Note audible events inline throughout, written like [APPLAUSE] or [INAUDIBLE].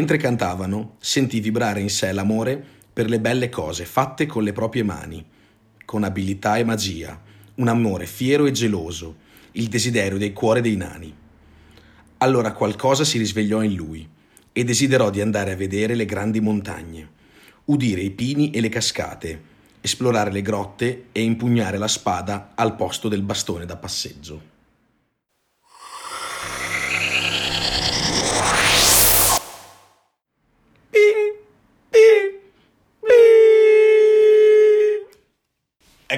Mentre cantavano, sentì vibrare in sé l'amore per le belle cose fatte con le proprie mani, con abilità e magia, un amore fiero e geloso, il desiderio del cuore dei nani. Allora qualcosa si risvegliò in lui e desiderò di andare a vedere le grandi montagne, udire i pini e le cascate, esplorare le grotte e impugnare la spada al posto del bastone da passeggio.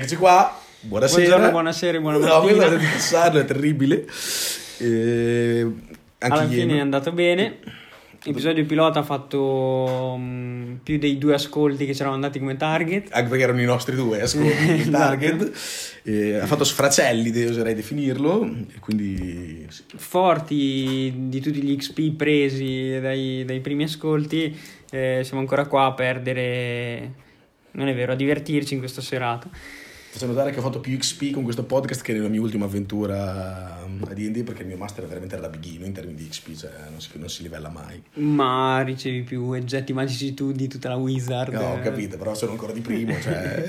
Eccoci qua, buonasera. Buongiorno, buonasera, buona No, mattina. quella di passarlo è terribile. Eh, anche Alla ieri. fine è andato bene. L'episodio pilota ha fatto mm, più dei due ascolti che c'erano andati come target. anche perché erano i nostri due ascolti, [LAUGHS] Esatto. target. Eh, ha fatto sfracelli, oserei definirlo, quindi. Forti di tutti gli XP presi dai, dai primi ascolti, eh, siamo ancora qua a perdere, non è vero, a divertirci in questa serata. Faccio notare che ho fatto più XP con questo podcast che nella mia ultima avventura um, a D&D perché il mio master è veramente era da bighino in termini di XP, cioè non si, non si livella mai. Ma ricevi più oggetti magici tu di tutta la wizard. No, ho capito, però sono ancora di primo, cioè...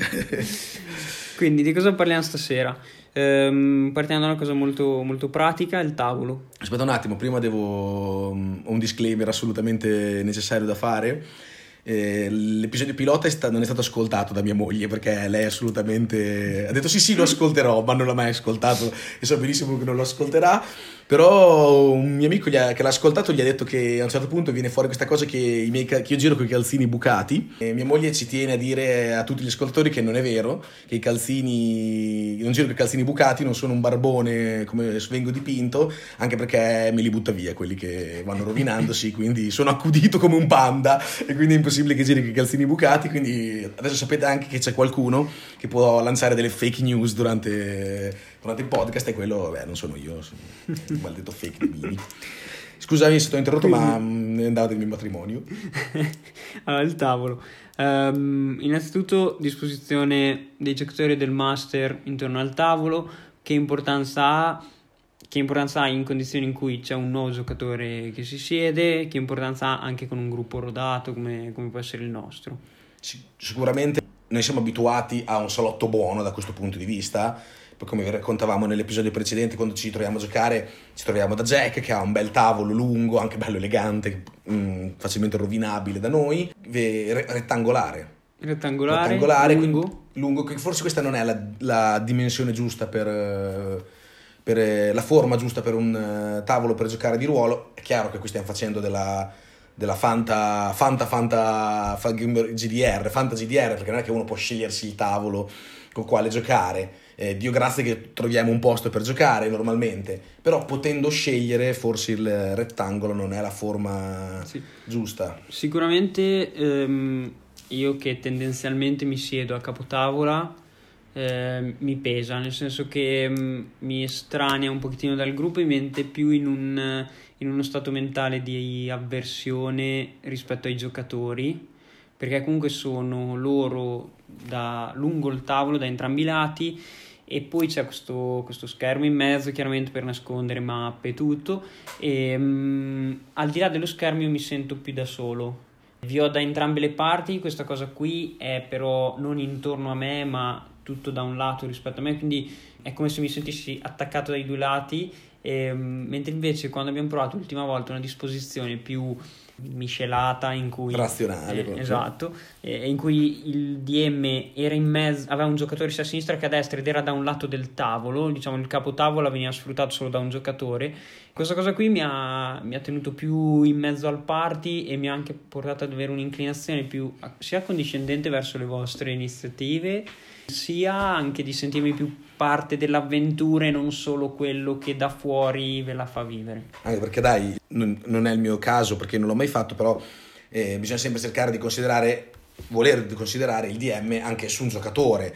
[LAUGHS] Quindi di cosa parliamo stasera? Ehm, partiamo da una cosa molto, molto pratica, il tavolo. Aspetta un attimo, prima devo... ho un disclaimer assolutamente necessario da fare. Eh, l'episodio pilota è sta- non è stato ascoltato da mia moglie perché lei assolutamente ha detto sì sì lo ascolterò ma non l'ha mai ascoltato e so benissimo che non lo ascolterà. Però un mio amico ha- che l'ha ascoltato gli ha detto che a un certo punto viene fuori questa cosa che, ca- che io giro con i calzini bucati e mia moglie ci tiene a dire a tutti gli ascoltatori che non è vero che i calzini non giro con i calzini bucati non sono un barbone come vengo dipinto anche perché me li butta via quelli che vanno rovinandosi quindi sono accudito come un panda e quindi è impossibile che giri con i calzini bucati quindi adesso sapete anche che c'è qualcuno che può lanciare delle fake news durante, durante il podcast e quello beh non sono io sono un maledetto fake di Bini scusami se ti ho interrotto ma mm, è andato il mio matrimonio [LAUGHS] Allora, il tavolo. Ehm, innanzitutto, disposizione dei giocatori del master intorno al tavolo. Che importanza ha? Che importanza ha in condizioni in cui c'è un nuovo giocatore che si siede? Che importanza ha anche con un gruppo rodato come, come può essere il nostro? Sic- sicuramente noi siamo abituati a un salotto buono da questo punto di vista. Poi, come vi raccontavamo nell'episodio precedente, quando ci troviamo a giocare, ci troviamo da Jack che ha un bel tavolo lungo, anche bello elegante, mm, facilmente rovinabile da noi, rettangolare. Rettangolare, rettangolare, lungo. lungo, che forse questa non è la, la dimensione giusta per, eh, per, eh, la forma giusta per un eh, tavolo per giocare di ruolo. È chiaro che qui stiamo facendo della, della Fanta, Fanta, Fanta, Fa- GDR, Fanta GDR, perché non è che uno può scegliersi il tavolo con quale giocare. Eh, Dio grazie che troviamo un posto per giocare normalmente, però potendo scegliere forse il rettangolo non è la forma Sì. giusta. Sicuramente ehm, io che tendenzialmente mi siedo a capotavola ehm, mi pesa, nel senso che mm, mi estranea un pochettino dal gruppo e mi mette più in, un, in uno stato mentale di avversione rispetto ai giocatori, perché comunque sono loro da lungo il tavolo da entrambi i lati e poi c'è questo, questo schermo in mezzo chiaramente per nascondere mappe e tutto e mm, al di là dello schermo io mi sento più da solo. Vi ho da entrambe le parti questa cosa qui è però non intorno a me ma tutto da un lato rispetto a me quindi è come se mi sentissi attaccato dai due lati e, mm, mentre invece quando abbiamo provato l'ultima volta una disposizione più miscelata in cui Razionale eh, esatto eh, in cui il DM era in mezzo aveva un giocatore sia a sinistra che a destra ed era da un lato del tavolo diciamo il capotavola veniva sfruttato solo da un giocatore. Questa cosa qui mi ha, mi ha tenuto più in mezzo al party e mi ha anche portato ad avere un'inclinazione più sia condiscendente verso le vostre iniziative sia anche di sentirmi più parte dell'avventura e non solo quello che da fuori ve la fa vivere Anche perché dai, non, è il mio caso perché non l'ho mai fatto, però eh, bisogna sempre cercare di considerare, voler considerare il DM anche su un giocatore.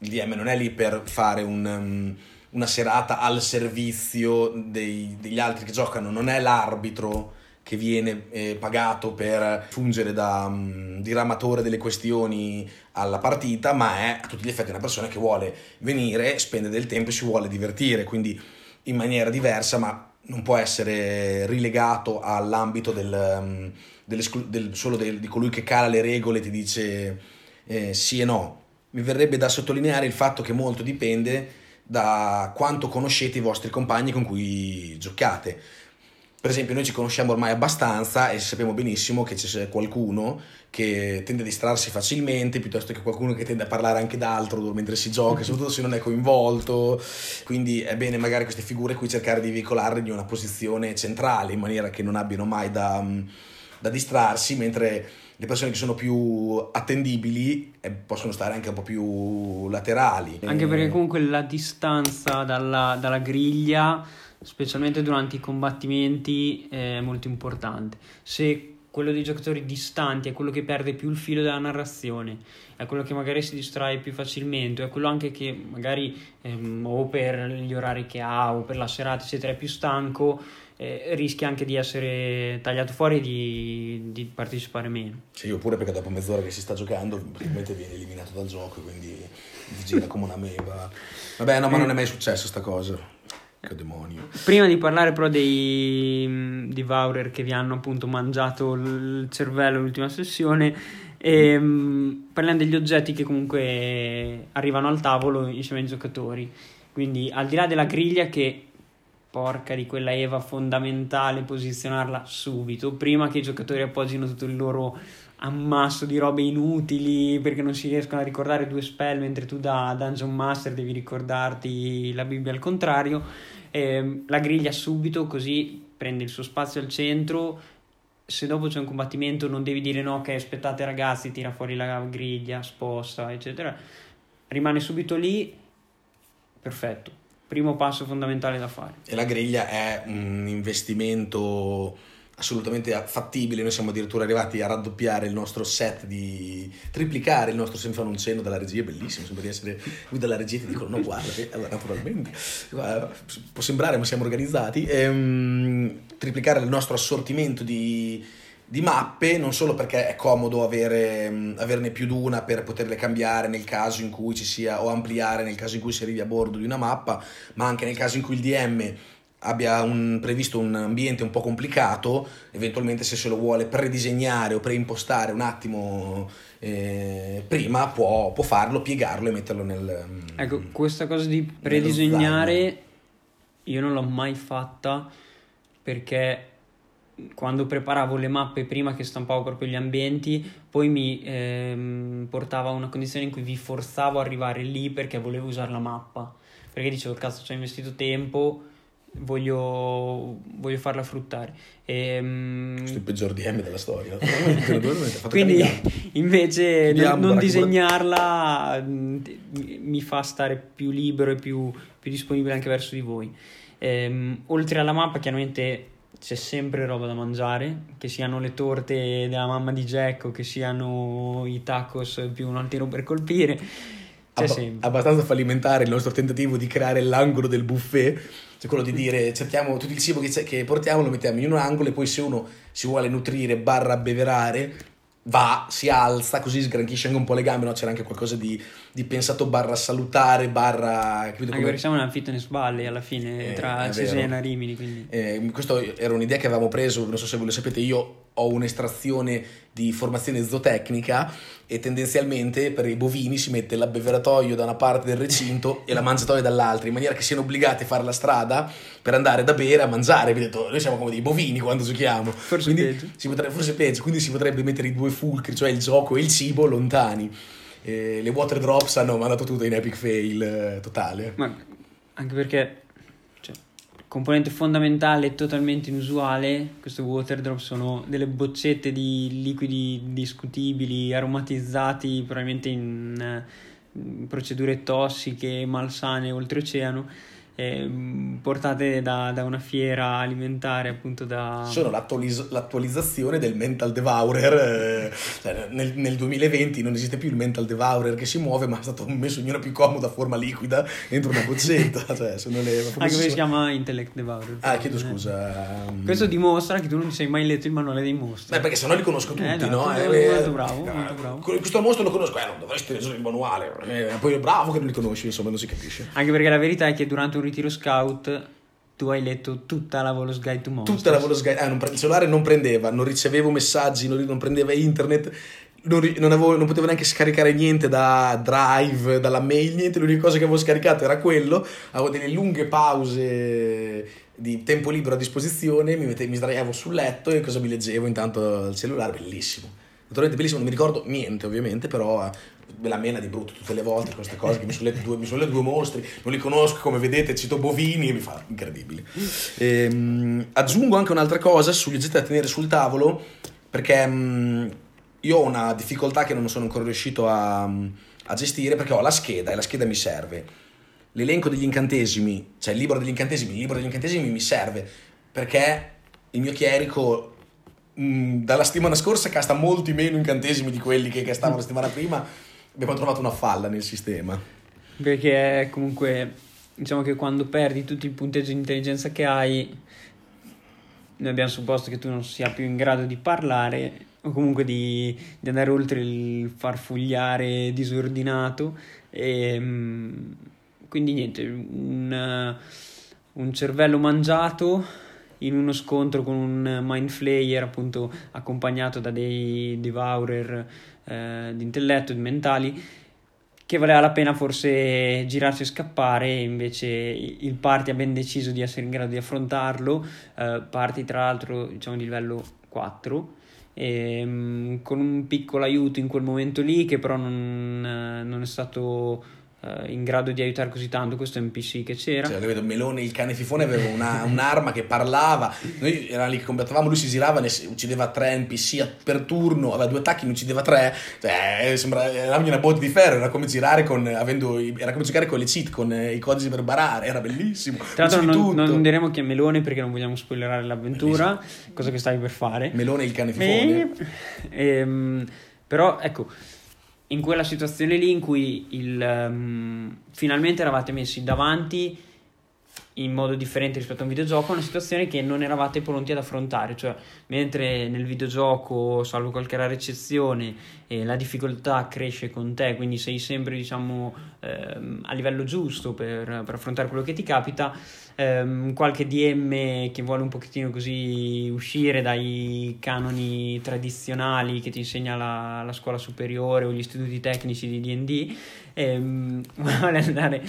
Il DM non è lì per fare un, um, una serata al servizio dei- degli altri che giocano, non è l'arbitro che viene eh, pagato per fungere da um, diramatore delle questioni alla partita, ma è a tutti gli effetti una persona che vuole venire, spendere del tempo e si vuole divertire, quindi in maniera diversa, ma non può essere rilegato all'ambito del, mm, del, solo del, di colui che cala le regole e ti dice eh, sì e no. Mi verrebbe da sottolineare il fatto che molto dipende da quanto conoscete i vostri compagni con cui giocate. Per esempio, noi ci conosciamo ormai abbastanza e sappiamo benissimo che c'è qualcuno che tende a distrarsi facilmente piuttosto che qualcuno che tende a parlare anche d'altro mentre si gioca, soprattutto se non è coinvolto. Quindi è bene magari queste figure qui cercare di veicolarle in una posizione centrale in maniera che non abbiano mai da, da distrarsi, mentre le persone che sono più attendibili eh, possono stare anche un po' più laterali. Anche perché comunque la distanza dalla, dalla griglia, specialmente durante i combattimenti, è molto importante. Se quello dei giocatori distanti è quello che perde più il filo della narrazione, è quello che magari si distrae più facilmente, è quello anche che magari ehm, o per gli orari che ha o per la serata eccetera è più stanco, eh, rischia anche di essere tagliato fuori e di, di, partecipare meno. Sì, oppure perché dopo mezz'ora che si sta giocando praticamente viene eliminato dal gioco, quindi gira come una meba. Vabbè, no, ma non è mai successo sta cosa. Che demonio. Prima di parlare però dei Devourer che vi hanno appunto mangiato il cervello l'ultima sessione, ehm, parliamo degli oggetti che comunque arrivano al tavolo insieme ai giocatori. Quindi al di là della griglia che porca di quella Eva fondamentale posizionarla subito, prima che i giocatori appoggino tutto il loro ammasso di robe inutili perché non si riescono a ricordare due spell mentre tu da Dungeon Master devi ricordarti la Bibbia al contrario. Eh, la griglia subito così prende il suo spazio al centro. Se dopo c'è un combattimento non devi dire no ok aspettate ragazzi tira fuori la griglia sposta eccetera. Rimane subito lì. Perfetto. Primo passo fondamentale da fare. E la griglia è un investimento assolutamente fattibile. Noi siamo addirittura arrivati a raddoppiare il nostro set di triplicare il nostro senza un cenno dalla regia, bellissimo. Sembra di essere qui dalla regia ti dicono: No, guarda, allora, naturalmente può sembrare, ma siamo organizzati. Ehm, triplicare il nostro assortimento di, di mappe, non solo perché è comodo avere, averne più di una per poterle cambiare nel caso in cui ci sia, o ampliare nel caso in cui si arrivi a bordo di una mappa, ma anche nel caso in cui il DM abbia un, previsto un ambiente un po' complicato, eventualmente se se lo vuole predisegnare o preimpostare un attimo eh, prima può, può, farlo, piegarlo e metterlo nel... Mm, ecco, questa cosa di predisegnare io non l'ho mai fatta perché quando preparavo le mappe prima che stampavo proprio gli ambienti, poi mi ehm, portava a una condizione in cui vi forzavo ad arrivare lì perché volevo usare la mappa. Perché dicevo, cazzo, ci ho investito tempo, voglio, voglio farla fruttare. E, um, il peggior DM della storia. [LAUGHS] Quindi invece non, non disegnarla mm, mi fa stare più libero e più, più disponibile anche verso di voi. E, um, oltre alla mappa chiaramente c'è sempre roba da mangiare, che siano le torte della mamma di Jack o che siano i tacos più un altero per colpire. C'è Abba- sempre. abbastanza fallimentare il nostro tentativo di creare l'angolo del buffet cioè quello di dire cerchiamo tutto il cibo che, che portiamo lo mettiamo in un angolo e poi se uno si vuole nutrire barra beverare va, si alza, così sgranchisce anche un po' le gambe, no? c'era anche qualcosa di, di pensato barra salutare, barra... Anche come... perché siamo una fitness valley alla fine, eh, tra Cesena e Rimini. Eh, questa era un'idea che avevamo preso, non so se voi lo sapete, io ho un'estrazione di formazione zootecnica e tendenzialmente per i bovini si mette l'abbeveratoio da una parte del recinto e la mangiatoia dall'altra, in maniera che siano obbligati a fare la strada per andare da bere a mangiare. Vi detto, noi siamo come dei bovini quando giochiamo. Forse quindi peggio. Si potrebbe, forse peggio, quindi si potrebbe mettere i due fulcri, cioè il gioco e il cibo, lontani. E le water drops hanno mandato tutto in epic fail eh, totale. Ma anche perché componente fondamentale totalmente inusuale, questo water drop sono delle boccette di liquidi discutibili, aromatizzati probabilmente in, in procedure tossiche, malsane oltreoceano eh, portate da, da, una fiera alimentare appunto da... Sono l'attualizz- l'attualizzazione del mental devourer, eh, cioè nel, nel, 2020 non esiste più il mental devourer che si muove ma è stato messo in una più comoda forma liquida dentro una boccetta, [LAUGHS] cioè sono le... Anche perché si chiama intellect devourer. Ah, chiedo scusa. Um... Questo dimostra che tu non ti sei mai letto il manuale dei mostri. Beh, perché sennò li conosco tutti, eh, no? Eh, molto bravo, eh, molto bravo. Questo mostro lo conosco, eh, non dovresti leggere il manuale, eh, poi è bravo che non li conosci, insomma non si capisce. Anche perché la verità è che durante un ritiro scout tu hai letto tutta la Volos Guide to Monsters. Tutta la Volos Guide, ah, non il cellulare non prendeva, non ricevevo messaggi, non, non prendeva internet, non, non, avevo, non potevo neanche scaricare niente da Drive, dalla mail, niente, l'unica cosa che avevo scaricato era quello, avevo delle lunghe pause di tempo libero a disposizione, mi, mette- mi sdraiavo sul letto e cosa mi leggevo intanto al cellulare, bellissimo. Naturalmente bellissimo, non mi ricordo niente ovviamente, però eh, me la mena di brutto tutte le volte queste cose che mi sono due, mi sono letto due mostri, non li conosco, come vedete cito bovini e mi fa incredibile. Ehm, aggiungo anche un'altra cosa sugli oggetti da tenere sul tavolo, perché mh, io ho una difficoltà che non sono ancora riuscito a, a gestire, perché ho la scheda e la scheda mi serve. L'elenco degli incantesimi, cioè il libro degli incantesimi, il libro degli incantesimi mi serve perché il mio chierico mh, dalla settimana scorsa casta molti meno incantesimi di quelli che castavano la settimana prima. Abbiamo trovato una falla nel sistema. Perché comunque diciamo che quando perdi tutto il punteggio di intelligenza che hai, noi abbiamo supposto che tu non sia più in grado di parlare o comunque di, di andare oltre il farfugliare disordinato. E, mm, quindi niente, un, un cervello mangiato in uno scontro con un mind flayer appunto accompagnato da dei devourer eh, di intelletto, di mentali che valeva la pena forse girarsi e scappare e invece il party ha ben deciso di essere in grado di affrontarlo eh, party tra l'altro diciamo di livello 4 e, um, con un piccolo aiuto in quel momento lì che però non, eh, non è stato in grado di aiutare così tanto questo NPC che c'era. Cioè, vedo, Melone, il cane fifone, aveva una, un'arma che parlava, noi eravamo lì che combattavamo, lui si girava, ne uccideva tre NPC per turno, aveva due attacchi, ne uccideva tre, cioè, sembra, era una botte di ferro, era come girare con, avendo, era come giocare con le cheat, con eh, i codici per barare, era bellissimo. Tra l'altro non, non, diremo che è Melone perché non vogliamo spoilerare l'avventura, bellissimo. cosa che stavi per fare. Melone il cane fifone. E, ehm, però, ecco in quella situazione lì in cui il, um, finalmente eravate messi davanti in modo differente rispetto a un videogioco, una situazione che non eravate pronti ad affrontare, cioè mentre nel videogioco, salvo qualche rara eccezione, eh, la difficoltà cresce con te, quindi sei sempre diciamo ehm, a livello giusto per, per affrontare quello che ti capita, ehm, qualche DM che vuole un pochettino così uscire dai canoni tradizionali che ti insegna la, la scuola superiore o gli istituti tecnici di D&D ehm, [LAUGHS] vuole, andare,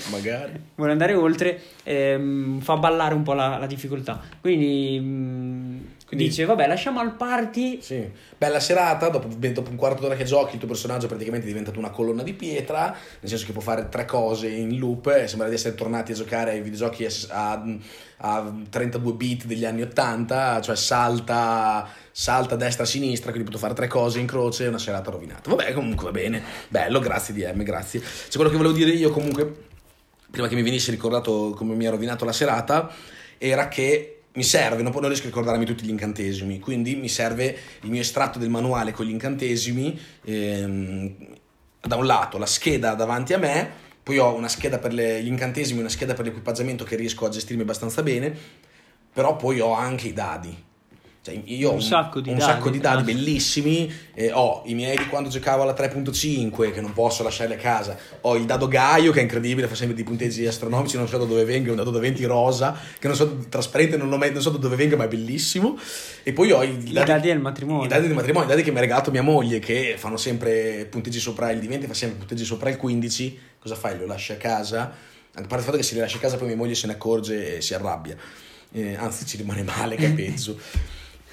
vuole, andare, oltre ehm, fa ballare un po' la, la difficoltà. Quindi, mm, quindi, dice vabbè lasciamo al party sì. bella serata dopo, dopo un quarto d'ora che giochi il tuo personaggio praticamente è diventato una colonna di pietra nel senso che può fare tre cose in loop e sembra di essere tornati a giocare ai videogiochi a a 32 bit degli anni 80, cioè salta, salta destra-sinistra, quindi potuto fare tre cose in croce una serata rovinata. Vabbè, comunque va bene, bello, grazie DM, grazie. Cioè, quello che volevo dire io comunque, prima che mi venisse ricordato come mi ha rovinato la serata, era che mi serve, non, non riesco a ricordarmi tutti gli incantesimi, quindi mi serve il mio estratto del manuale con gli incantesimi, ehm, da un lato la scheda davanti a me, poi ho una scheda per le, gli incantesimi, una scheda per l'equipaggiamento che riesco a gestirmi abbastanza bene, però poi ho anche i dadi. Cioè, io ho un, sacco di un dadi, sacco di dadi bellissimi, eh, ho i miei di quando giocavo alla 3.5 che non posso lasciare a casa, ho il dado Gaio che è incredibile, fa sempre dei punteggi astronomici, non so da dove venga, un dado da 20 rosa, che non so, trasparente, non, mai, non so da dove venga ma è bellissimo, e poi ho i, I dadi, dadi del matrimonio. I dadi del matrimonio, i dadi che mi ha regalato mia moglie che fanno sempre punteggi sopra il 20, fa sempre punteggi sopra il 15, cosa fai? Lo lasci a casa? A parte il fatto che se li lascia a casa poi mia moglie se ne accorge e si arrabbia, eh, anzi ci rimane male che è [LAUGHS] peggio.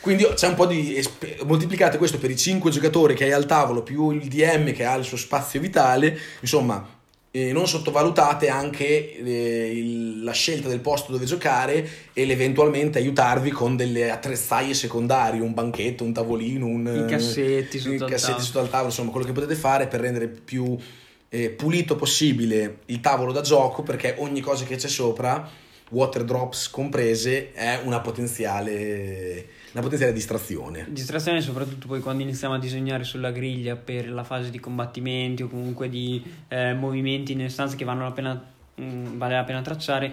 Quindi c'è un po' di. moltiplicate questo per i 5 giocatori che hai al tavolo, più il DM che ha il suo spazio vitale, insomma, eh, non sottovalutate anche eh, il, la scelta del posto dove giocare e l'eventualmente aiutarvi con delle attrezzaie secondarie, un banchetto, un tavolino, un, i cassetti, sotto, i cassetti sotto al tavolo, insomma, quello che potete fare per rendere più eh, pulito possibile il tavolo da gioco, perché ogni cosa che c'è sopra, water drops comprese, è una potenziale una potenziale distrazione. Distrazione soprattutto poi quando iniziamo a disegnare sulla griglia per la fase di combattimenti o comunque di eh, movimenti nelle stanze che la pena, mh, mm, vale la pena tracciare.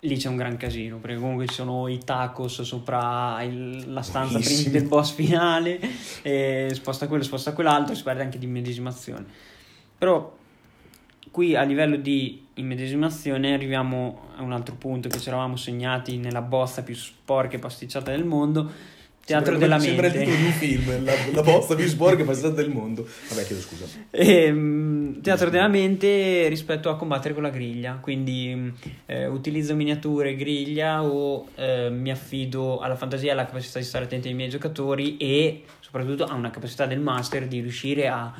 Lì c'è un gran casino perché comunque ci sono i tacos sopra il, la stanza del boss finale, sposta quello, sposta quell'altro, si perde anche di medesimazione. Però qui a livello di immedesimazione arriviamo a un altro punto che ci eravamo segnati nella bozza più sporca e pasticciata del mondo Teatro sembra, della sembra mente. il titolo di un film, la, la bozza più sporca e passata del mondo. Vabbè, chiedo scusa. Ehm, teatro della mente rispetto a combattere con la griglia, quindi eh, utilizzo miniature, griglia o eh, mi affido alla fantasia, alla capacità di stare attenti ai miei giocatori e soprattutto a una capacità del master di riuscire a,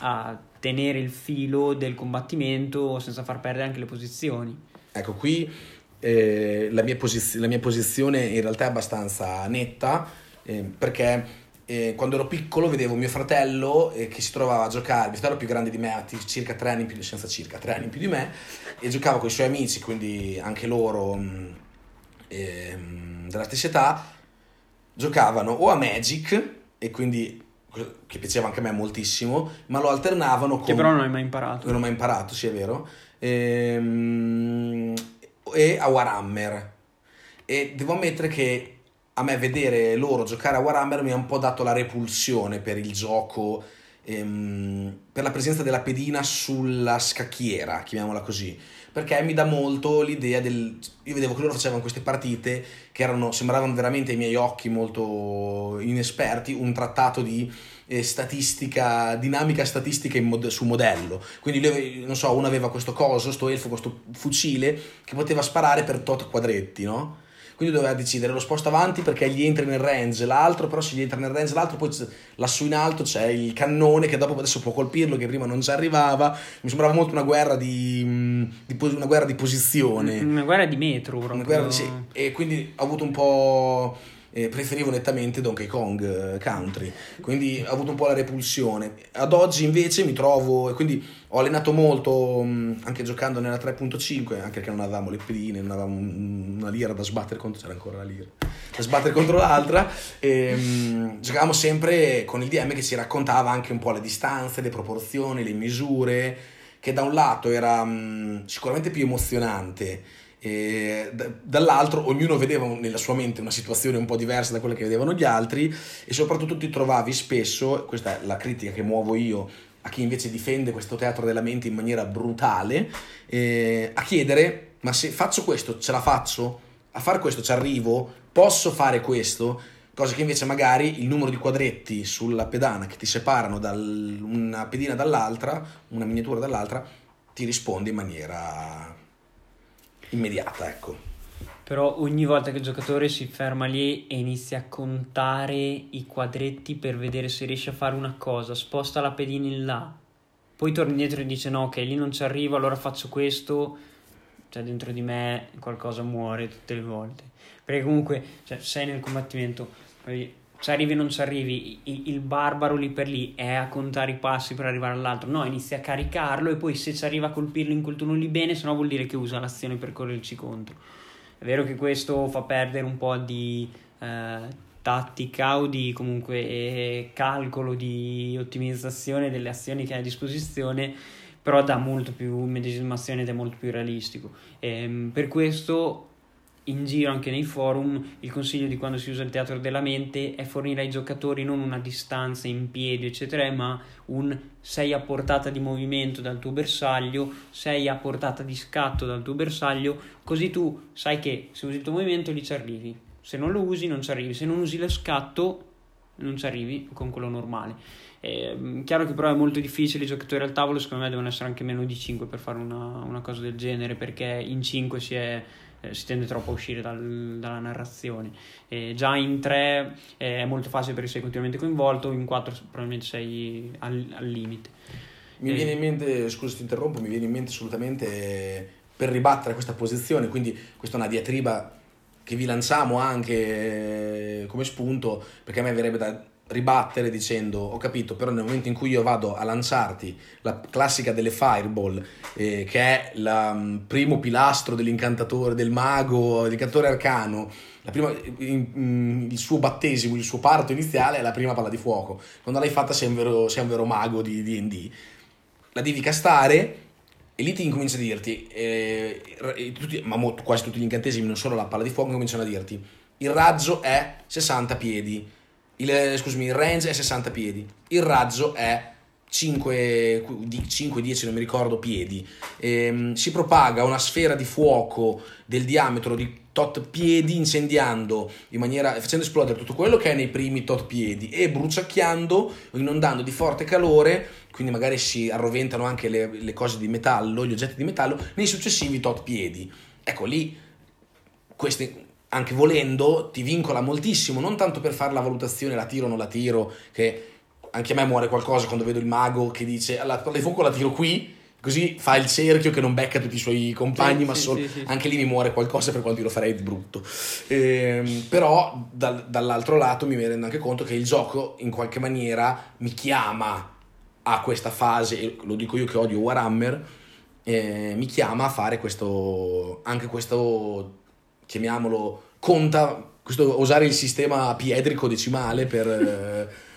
a tenere il filo del combattimento senza far perdere anche le posizioni. Ecco, qui eh, la, mia posiz- la, mia posizione in realtà è abbastanza netta eh, perché eh, quando ero piccolo vedevo mio fratello eh, che si trovava a giocare, mio fratello più grande di me, circa tre anni più, senza circa tre anni più di me, e giocava con i suoi amici, quindi anche loro mh, ehm, della stessa età, giocavano o a Magic, e quindi che piaceva anche a me moltissimo, ma lo alternavano con... Che però non hai mai imparato. Non ho mai imparato, sì è vero. Ehm, e a Warhammer. E devo ammettere che a me vedere loro giocare a Warhammer mi ha un po' dato la repulsione per il gioco, ehm, per la presenza della pedina sulla scacchiera, chiamiamola così. Perché mi dà molto l'idea del. Io vedevo che loro facevano queste partite che erano, sembravano veramente ai miei occhi molto inesperti, un trattato di eh, statistica, dinamica statistica mod- su modello. Quindi lui, non so, uno aveva questo coso, sto elfo, questo fucile che poteva sparare per tot quadretti, no? Quindi doveva decidere lo sposto avanti perché gli entra nel range, l'altro però se gli entra nel range l'altro poi lassù in alto c'è il cannone che dopo adesso può colpirlo che prima non ci arrivava. Mi sembrava molto una guerra di, di una guerra di posizione. Una guerra di metro proprio. Una guerra, sì. E quindi ho avuto un po' eh, preferivo nettamente Donkey Kong eh, Country, quindi ho avuto un po' la repulsione. Ad oggi invece mi trovo, e quindi ho allenato molto mh, anche giocando nella 3.5, anche perché non avevamo le pedine, non avevamo una lira da sbattere contro, c'era ancora la lira, da sbattere contro l'altra, e, mh, giocavamo sempre con il DM che ci raccontava anche un po' le distanze, le proporzioni, le misure, che da un lato era mh, sicuramente più emozionante, e dall'altro ognuno vedeva nella sua mente una situazione un po' diversa da quella che vedevano gli altri e soprattutto ti trovavi spesso, questa è la critica che muovo io a chi invece difende questo teatro della mente in maniera brutale, eh, a chiedere ma se faccio questo ce la faccio? A fare questo ci arrivo? Posso fare questo? Cosa che invece magari il numero di quadretti sulla pedana che ti separano da una pedina dall'altra, una miniatura dall'altra, ti risponde in maniera immediata, ecco. Però ogni volta che il giocatore si ferma lì e inizia a contare i quadretti per vedere se riesce a fare una cosa, sposta la pedina in là, poi torna indietro e dice no, ok, lì non ci arrivo, allora faccio questo, cioè dentro di me qualcosa muore tutte le volte. Perché comunque cioè, sei nel combattimento, ci arrivi o non ci arrivi, il barbaro lì per lì è a contare i passi per arrivare all'altro, no, inizia a caricarlo e poi se ci arriva a colpirlo in quel turno lì bene, se no vuol dire che usa l'azione per correrci contro. È vero che questo fa perdere un po' di eh, tattica o di comunque eh, calcolo di ottimizzazione delle azioni che hai a disposizione, però dà molto più immedesimazione ed è molto più realistico. Ehm, per questo in giro anche nei forum il consiglio di quando si usa il teatro della mente è fornire ai giocatori non una distanza in piedi eccetera ma un sei a portata di movimento dal tuo bersaglio sei a portata di scatto dal tuo bersaglio così tu sai che se usi il tuo movimento lì ci arrivi. Se non lo usi non ci arrivi se non usi lo scatto non ci arrivi con quello normale è chiaro che però è molto difficile i giocatori al tavolo secondo me devono essere anche meno di 5 per fare una, una cosa del genere perché in 5 si è eh, si tende troppo a uscire dal, dalla narrazione. E già in 3 eh, è molto facile perché sei continuamente coinvolto, in 4 probabilmente sei al, al limite. Mi e... viene in mente, scusa ti interrompo, mi viene in mente assolutamente per ribattere questa posizione, quindi questa è una diatriba che vi lanciamo anche come spunto, perché a me verrebbe da ribattere dicendo ho capito però nel momento in cui io vado a lanciarti la classica delle fireball eh, che è il um, primo pilastro dell'incantatore del mago dell'incantatore arcano prima, in, in, il suo battesimo il suo parto iniziale è la prima palla di fuoco. Quando l'hai fatta sei un vero, sei un vero mago di D&D la devi castare e lì ti incomincia a dirti eh, tutti, ma mo, quasi tutti gli incantesimi non solo la palla di fuoco cominciano a dirti il raggio è 60 piedi il, scusami, il range è 60 piedi, il raggio è 5, 5-10 non mi ricordo piedi. Ehm, si propaga una sfera di fuoco del diametro di tot piedi incendiando in maniera facendo esplodere tutto quello che è nei primi tot piedi e bruciacchiando inondando di forte calore quindi magari si arroventano anche le, le cose di metallo gli oggetti di metallo nei successivi tot piedi. Ecco lì questi anche volendo ti vincola moltissimo non tanto per fare la valutazione la tiro o non la tiro che anche a me muore qualcosa quando vedo il mago che dice la palla di fuoco la tiro qui così fa il cerchio che non becca tutti i suoi compagni sì, ma sì, solo, sì, anche lì mi muore qualcosa per quanto io lo farei di brutto. Ehm, però dal, dall'altro lato mi rendo anche conto che il gioco in qualche maniera mi chiama a questa fase lo dico io che odio Warhammer eh, mi chiama a fare questo anche questo chiamiamolo conta questo, usare il sistema piedrico decimale per [LAUGHS]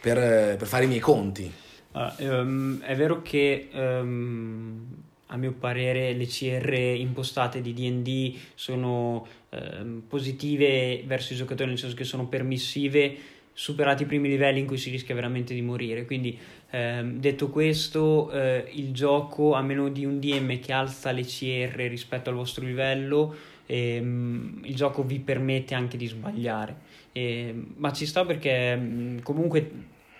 per, per fare i miei conti. Ah, um, è vero che um, a mio parere le CR impostate di DD sono um, positive verso i giocatori, nel senso che sono permissive superati i primi livelli in cui si rischia veramente di morire. Quindi, ehm, detto questo, eh, il gioco, a meno di un DM che alza le CR rispetto al vostro livello, ehm, il gioco vi permette anche di sbagliare. Eh, ma ci sta perché mh, comunque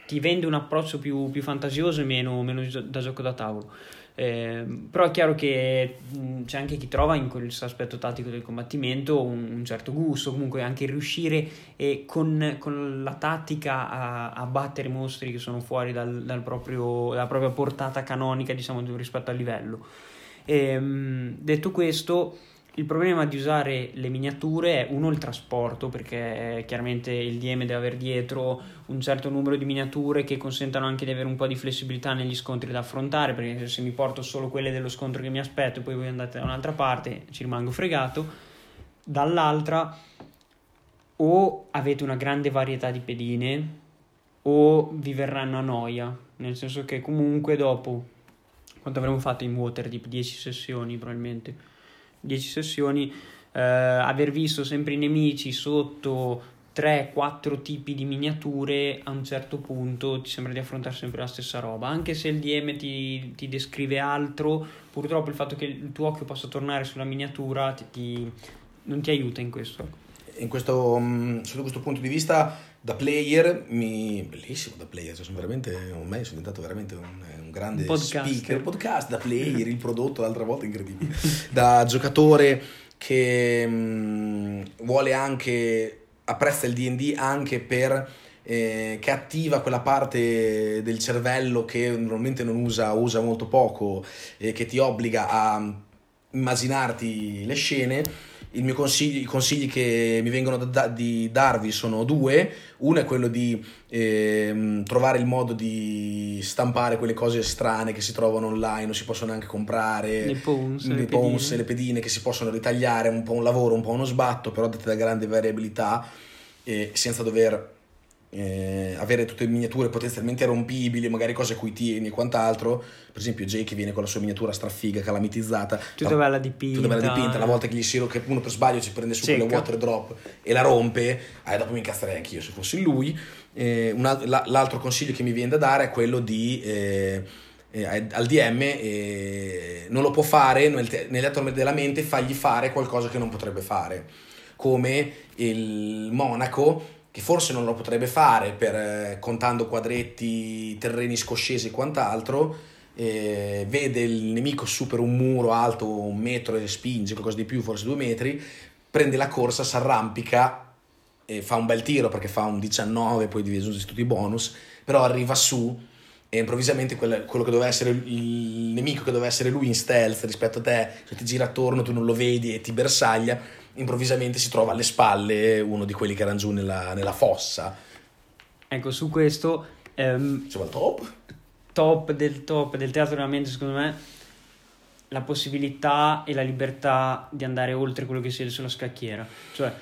ti vende un approccio più, più fantasioso e meno, meno, da gioco da tavolo. Eh, però è chiaro che mh, c'è anche chi trova in questo aspetto tattico del combattimento un, un, certo gusto, comunque anche riuscire e con, con la tattica a, a, battere mostri che sono fuori dal, dal proprio, dalla propria portata canonica diciamo rispetto al livello. E, mh, detto questo, il problema di usare le miniature è uno il trasporto, perché chiaramente il DM deve avere dietro un certo numero di miniature che consentano anche di avere un po' di flessibilità negli scontri da affrontare, perché se mi porto solo quelle dello scontro che mi aspetto e poi voi andate da un'altra parte, ci rimango fregato. Dall'altra, o avete una grande varietà di pedine, o vi verranno a noia, nel senso che comunque dopo, quanto avremo fatto in Waterdeep? 10 sessioni probabilmente 10 sessioni, eh, aver visto sempre i nemici sotto 3-4 tipi di miniature, a un certo punto ti sembra di affrontare sempre la stessa roba. Anche se il DM ti, ti descrive altro, purtroppo il fatto che il tuo occhio possa tornare sulla miniatura ti, ti, non ti aiuta in questo. In questo, mm, sotto questo punto di vista, da player, mi... bellissimo da player, cioè sono veramente, ormai sono diventato veramente un, un grande un speaker, podcast da player, il prodotto l'altra volta incredibile, da giocatore che mh, mm, vuole anche, apprezza il D&D anche per... Eh, che attiva quella parte del cervello che normalmente non usa, usa molto poco e che ti obbliga a immaginarti le scene consigli, i consigli che mi vengono da, da, di darvi sono due. Uno è quello di eh, trovare il modo di stampare quelle cose strane che si trovano online o si possono anche comprare. Le pons, le, pons, le pedine che si possono ritagliare, un po' un lavoro, un po' uno sbatto, però date da grande variabilità eh, senza dover eh, avere tutte miniature potenzialmente rompibili, magari cose a cui tieni e quant'altro. Per esempio, Jake viene con la sua miniatura strafiga, calamitizzata, tutta bella dipinta. Tutta bella dipinta. La volta che gli si che uno per sbaglio ci prende su Secca. quelle water drop e la rompe, eh, dopo mi incastrerei anch'io se fossi lui. Eh, una, la, l'altro consiglio che mi viene da dare è quello di. Eh, eh, al DM eh, non lo può fare nel, nelle atomi della mente fagli fare qualcosa che non potrebbe fare come il monaco che forse non lo potrebbe fare per, eh, contando quadretti, terreni scoscesi e quant'altro, eh, vede il nemico supera un muro alto un metro e spinge qualcosa di più, forse due metri, prende la corsa, si arrampica e fa un bel tiro perché fa un 19, poi divisa tutti i bonus, però arriva su e improvvisamente quello, quello che doveva essere il nemico che doveva essere lui in stealth rispetto a te, se ti gira attorno tu non lo vedi e ti bersaglia, improvvisamente si trova alle spalle uno di quelli che erano giù nella, nella fossa. Ecco, su questo... Ehm, Insomma, top? Top del top del teatro della mente, secondo me, la possibilità e la libertà di andare oltre quello che siede sulla scacchiera. Cioè,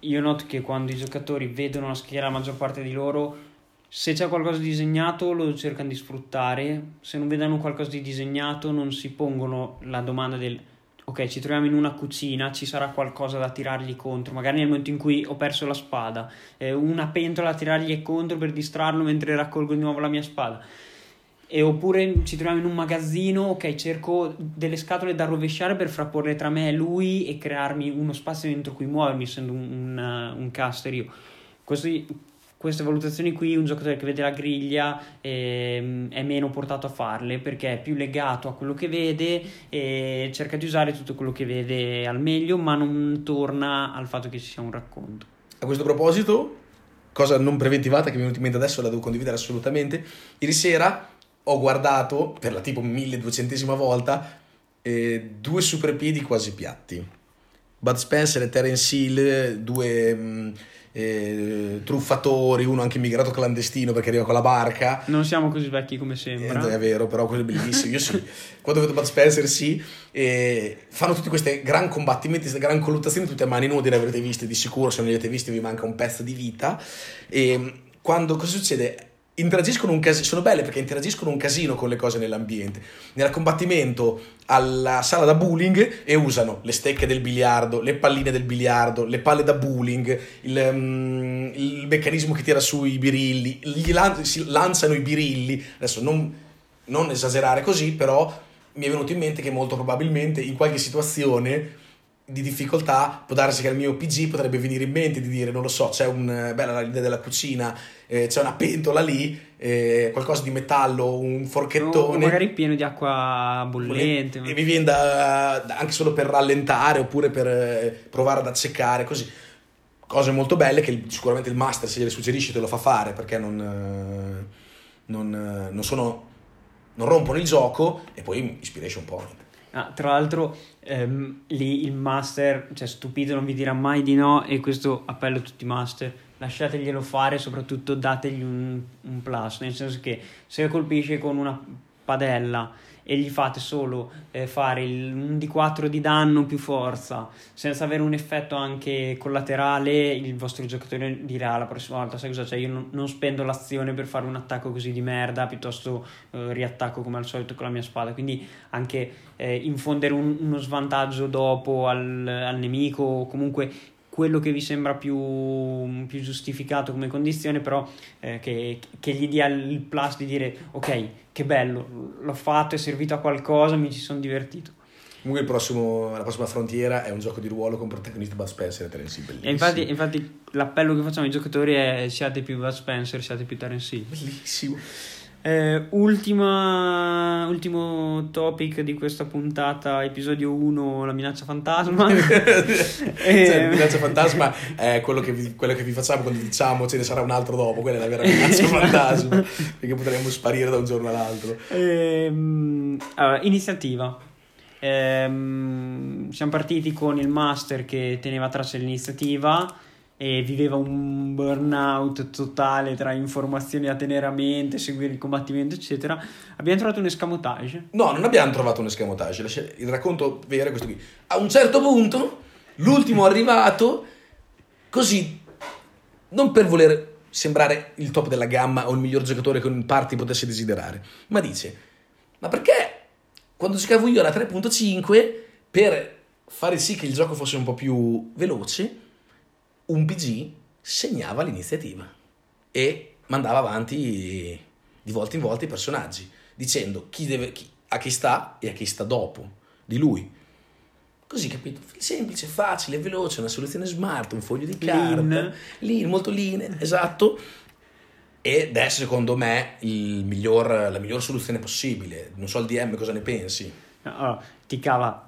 io noto che quando i giocatori vedono la scacchiera, la maggior parte di loro se c'è qualcosa di disegnato lo cercano di sfruttare, se non vedono qualcosa di disegnato non si pongono la domanda del ok ci troviamo in una cucina, ci sarà qualcosa da tirargli contro, magari nel momento in cui ho perso la spada, eh, una pentola da tirargli contro per distrarlo mentre raccolgo di nuovo la mia spada. e oppure ci troviamo in un magazzino, ok, cerco delle scatole da rovesciare per frapporre tra me e lui e crearmi uno spazio dentro cui muovermi, essendo un, un, un caster io. Questi, queste valutazioni qui un giocatore che vede la griglia eh, è meno portato a farle perché è più legato a quello che vede e cerca di usare tutto quello che vede al meglio ma non torna al fatto che ci sia un racconto. A questo proposito, cosa non preventivata che mi è venuta in mente adesso la devo condividere assolutamente, ieri sera ho guardato per la tipo 1200esima volta eh, due super piedi quasi piatti. Bud Spencer e Terence Hill, due mh, mm, eh, truffatori, uno anche immigrato clandestino perché arriva con la barca. Non siamo così vecchi come sembra. Eh, è vero, però quello è bellissimo. Io sì, quando vedo Bud Spencer sì, eh, fanno tutti questi gran combattimenti, queste gran colluttazioni, tutte a mani nude, le avrete viste di sicuro, se non le avete viste vi manca un pezzo di vita. E quando cosa succede? Interagiscono un casino, sono belle perché interagiscono un casino con le cose nell'ambiente. Nel combattimento alla sala da bowling e usano le stecche del biliardo, le palline del biliardo, le palle da bowling, il, um, il meccanismo che tira su i birilli, gli lan- si lanciano i birilli. Adesso non, non esagerare così, però mi è venuto in mente che molto probabilmente in qualche situazione di difficoltà può darsi che al mio PG potrebbe venire in mente di dire non lo so c'è un bella l'idea della cucina eh, c'è una pentola lì eh, qualcosa di metallo un forchettone. O magari pieno di acqua bollente e mi viene da, da, anche solo per rallentare oppure per eh, provare ad accecare così. Cose molto belle che sicuramente il master se gliele suggerisci te lo fa fare perché non, eh, non, eh, non sono non rompono il gioco e poi ispiration point Ah, tra l'altro, ehm, lì il master, cioè stupito, non vi dirà mai di no. E questo appello a tutti i master: lasciateglielo fare, soprattutto dategli un, un plus. Nel senso che se colpisce con una padella e gli fate solo eh, fare il, un D4 di danno più forza senza avere un effetto anche collaterale il vostro giocatore dirà la prossima volta sai cosa c'è io non, non spendo l'azione per fare un attacco così di merda piuttosto eh, riattacco come al solito con la mia spada. Quindi anche eh, infondere un, uno svantaggio dopo al, al nemico o comunque quello che vi sembra più, più giustificato come condizione, però eh, che, che, gli dia il plus di dire ok, che bello, l'ho fatto, è servito a qualcosa, mi ci sono divertito. Comunque prossimo, la prossima frontiera è un gioco di ruolo con protagonista Bud Spencer e Terence Hill. E infatti, infatti l'appello che facciamo ai giocatori è siate più Bud Spencer, siate più Terence Hill. Bellissimo. Eh, ultima, ultimo topic di questa puntata, episodio 1, la minaccia fantasma. [LAUGHS] eh, cioè, la minaccia fantasma è quello che, vi, quello che vi facciamo quando diciamo ce ne sarà un altro dopo, quella è la vera [LAUGHS] minaccia fantasma, perché potremmo sparire da un giorno all'altro. Ehm, allora, iniziativa. Ehm, siamo partiti con il master che teneva traccia dell'iniziativa e viveva un burnout totale tra informazioni a tenere a mente, seguire il combattimento, eccetera. Abbiamo trovato un escamotage? No, non abbiamo trovato un escamotage. Il racconto vero è questo qui. A un certo punto, l'ultimo [LAUGHS] arrivato, così, non per voler sembrare il top della gamma o il miglior giocatore che un party potesse desiderare, ma dice, ma perché quando giocavo io alla 3.5, per fare sì che il gioco fosse un po' più veloce, un PG segnava l'iniziativa e mandava avanti di volta in volta i personaggi, dicendo chi deve, chi, a chi sta e a chi sta dopo di lui. Così capito? Semplice, facile, veloce, una soluzione smart, un foglio di carta, lean, lean molto lean, esatto. Ed è secondo me miglior, la miglior soluzione possibile. Non so il DM cosa ne pensi. No, ti cava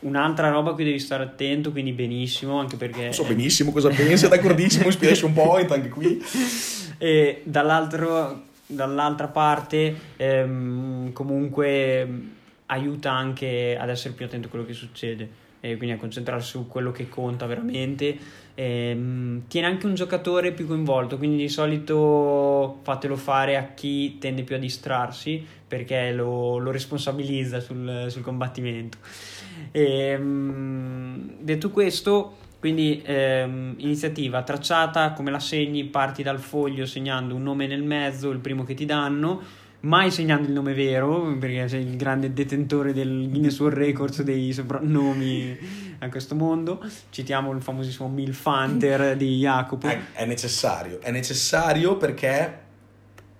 Un'altra roba a cui devi stare attento, quindi benissimo, anche perché... So benissimo cosa pensi, è d'accordissimo, inspiration point anche qui. [LAUGHS] E dall'altra parte, ehm, comunque aiuta anche ad essere più attento a quello che succede e quindi a concentrarsi su quello che conta veramente. Ehm, tiene anche un giocatore più coinvolto, quindi di solito fatelo fare a chi tende più a distrarsi perché lo, lo responsabilizza sul, sul combattimento. E, ehm, detto questo, quindi ehm, iniziativa tracciata, come la segni, parti dal foglio segnando un nome nel mezzo, il primo che ti danno, mai segnando il nome vero, perché sei il grande detentore del Guinness World Records dei soprannomi a questo mondo. Citiamo il famosissimo Milf Hunter di Jacopo. È, è necessario, è necessario perché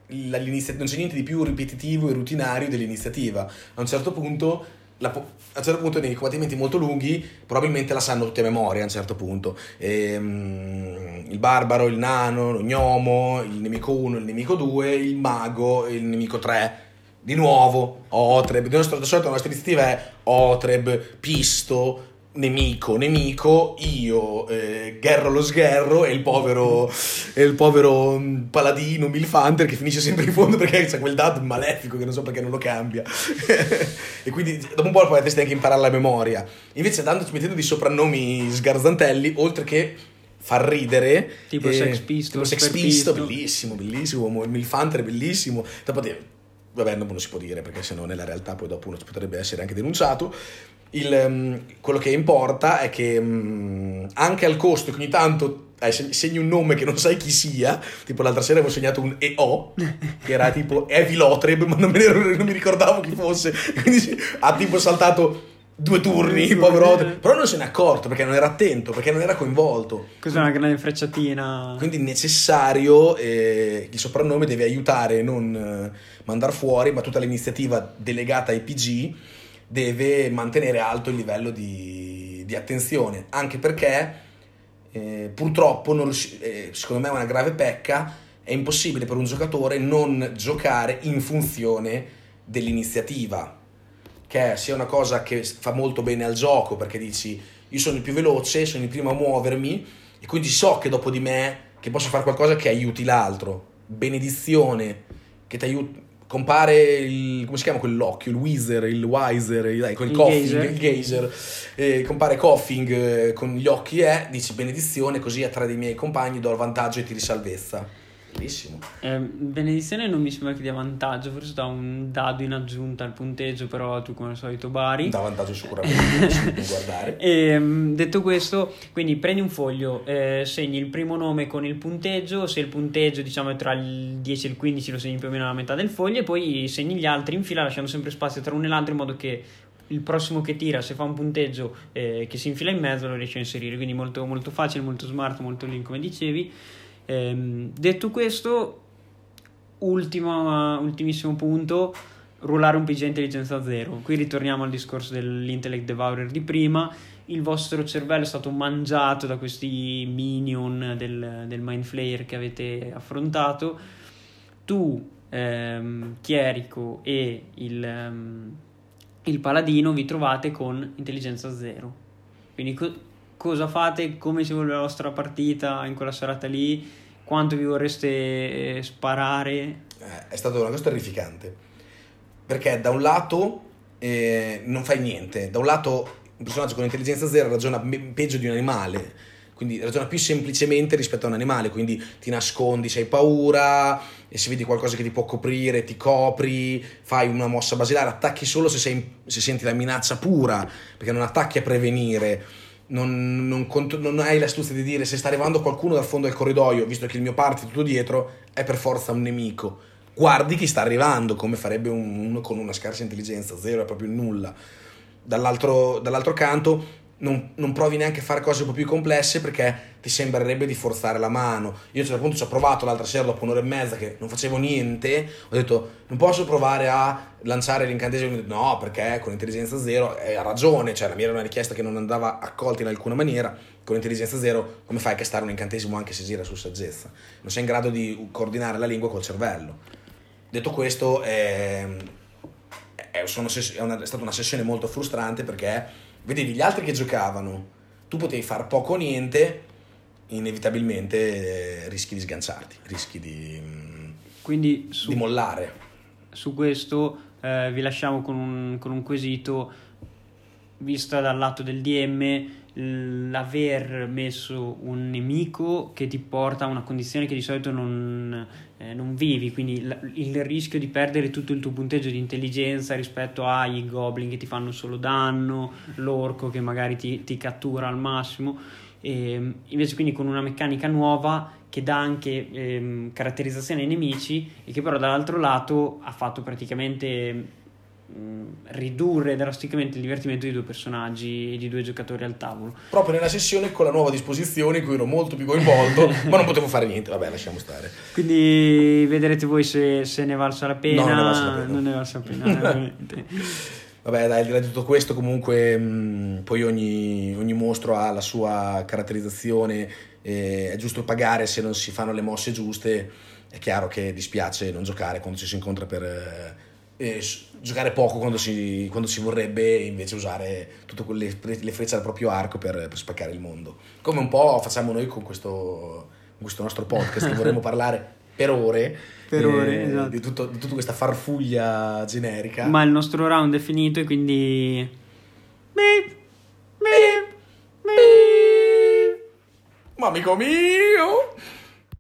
non c'è niente di più ripetitivo e rutinario dell'iniziativa. A un certo punto la, a un certo punto nei combattimenti molto lunghi probabilmente la sanno tutti a memoria a un certo punto. E, um, il barbaro, il nano, lo gnomo, il nemico 1, il nemico 2, il mago, il nemico 3 di nuovo Otreb, di solito la nostra iniziativa è Otreb, Pisto, nemico, nemico, io, eh, Gherro lo sgherro e il povero, e il povero mm, paladino Milfanter che finisce sempre in fondo perché c'è quel dad malefico che non so perché non lo cambia. [LAUGHS] e quindi dopo un po' potresti anche imparare la memoria. Invece dandoci, mettendo di soprannomi sgarzantelli, oltre che far ridere tipo eh, Sex Pistol, tipo Sex Pistol, bellissimo, bellissimo, Milfanter bellissimo. Dopo vabbè, non lo si può dire perché sennò nella realtà poi dopo uno potrebbe essere anche denunciato il, um, quello che importa è che um, anche al costo che ogni tanto eh, segni un nome che non sai chi sia, tipo l'altra sera avevo segnato un EO, che era tipo Evi Lotreb, ma non, ero, non, mi ricordavo chi fosse, [LAUGHS] quindi ha tipo saltato due turni, povero però non se n'è accorto perché non era attento, perché non era coinvolto. Cos'è una grande frecciatina? Quindi necessario, eh, il soprannome deve aiutare, non eh, mandare fuori, ma tutta l'iniziativa delegata ai PG deve mantenere alto il livello di, di attenzione, anche perché eh, purtroppo, non, eh, secondo me è una grave pecca, è impossibile per un giocatore non giocare in funzione dell'iniziativa, che sia una cosa che fa molto bene al gioco, perché dici io sono il più veloce, sono il primo a muovermi e quindi so che dopo di me che posso fare qualcosa che aiuti l'altro. Benedizione, che ti aiuti compare il come si chiama quell'occhio? Il Weezer il Wiser il, dai, quel il coughing gazer. il Gazer eh, compare coughing eh, con gli occhi e eh, dici benedizione così a tre dei miei compagni do il vantaggio e ti risalvezza Bellissimo. Eh, benedizione non mi sembra che dia vantaggio, forse dà un dado in aggiunta al punteggio, però tu come al solito Bari. Dà vantaggio sicuramente, [LAUGHS] guardare. E, ehm, detto questo, quindi prendi un foglio, eh, segni il primo nome con il punteggio, se il punteggio diciamo è tra il 10 e il 15 lo segni più o meno alla metà del foglio e poi segni gli altri in fila lasciando sempre spazio tra uno e l'altro in modo che il prossimo che tira, se fa un punteggio eh, che si infila in mezzo, lo riesce a inserire. Quindi molto, molto facile, molto smart, molto link come dicevi. Ehm, detto questo, ultimo, ultimissimo punto, ruolare un PG intelligenza zero. Qui ritorniamo al discorso dell'intellect devourer di prima. Il vostro cervello è stato mangiato da questi minion del, del mind flayer che avete affrontato. Tu, ehm, Chierico e il, um, il paladino vi trovate con intelligenza zero. Quindi cosa fate, come si vuole la vostra partita in quella serata lì, quanto vi vorreste eh, sparare. Eh, è stata una cosa terrificante, perché da un lato eh, non fai niente, da un lato un personaggio con intelligenza zero ragiona peggio di un animale, quindi ragiona più semplicemente rispetto a un animale, quindi ti nascondi se hai paura e se vedi qualcosa che ti può coprire ti copri, fai una mossa basilare, attacchi solo se, sei, se senti la minaccia pura, perché non attacchi a prevenire non, non, non, hai l'astuzia di dire se sta arrivando qualcuno dal fondo del corridoio, visto che il mio party tutto dietro, è per forza un nemico. Guardi chi sta arrivando, come farebbe uno con una scarsa intelligenza, zero è proprio nulla. Dall'altro, dall'altro canto, non, non, provi neanche a fare cose un po' più complesse perché ti sembrerebbe di forzare la mano. Io a un certo punto ci ho provato l'altra sera dopo un'ora e mezza che non facevo niente, ho detto non posso provare a lanciare l'incantesimo, no perché con intelligenza zero eh, ha ragione, cioè la mia era una richiesta che non andava accolta in alcuna maniera, con intelligenza zero come fai a castare un incantesimo anche se gira su saggezza? Non sei in grado di coordinare la lingua col cervello. Detto questo, è, è, sono, è, una, è stata una sessione molto frustrante perché vedevi gli altri che giocavano, tu potevi fare poco o niente, inevitabilmente eh, rischi di sganciarti, rischi di, mm, Quindi su, di mollare. Su questo eh, vi lasciamo con un, con un quesito, vista dal lato del DM, l'aver messo un nemico che ti porta a una condizione che di solito non, eh, non vivi, quindi la, il rischio di perdere tutto il tuo punteggio di intelligenza rispetto ai goblin che ti fanno solo danno, l'orco che magari ti, ti cattura al massimo, e, invece quindi con una meccanica nuova che dà anche ehm, caratterizzazione ai nemici e che però dall'altro lato ha fatto praticamente ridurre drasticamente il divertimento di due personaggi e di due giocatori al tavolo. Proprio nella sessione con la nuova disposizione in cui ero molto più coinvolto, [LAUGHS] ma non potevo fare niente, vabbè lasciamo stare. Quindi vedrete voi se, se ne valsa la pena. No, non ne valsa la pena. Non ne valsa la pena, veramente. [LAUGHS] Vabbè, dai, al di là di tutto questo, comunque, mh, poi ogni, ogni mostro ha la sua caratterizzazione, eh, è giusto pagare se non si fanno le mosse giuste. È chiaro che dispiace non giocare quando ci si incontra per eh, eh, giocare poco quando si, quando si vorrebbe e invece usare tutte quelle le frecce al proprio arco per, per spaccare il mondo. Come un po' facciamo noi con questo, con questo nostro podcast che vorremmo [LAUGHS] parlare per ore, Per ore, eh, esatto. di, tutto- di tutta questa farfuglia generica. Ma il nostro round è finito e quindi... Beep, beep, beep. Ma amico mio!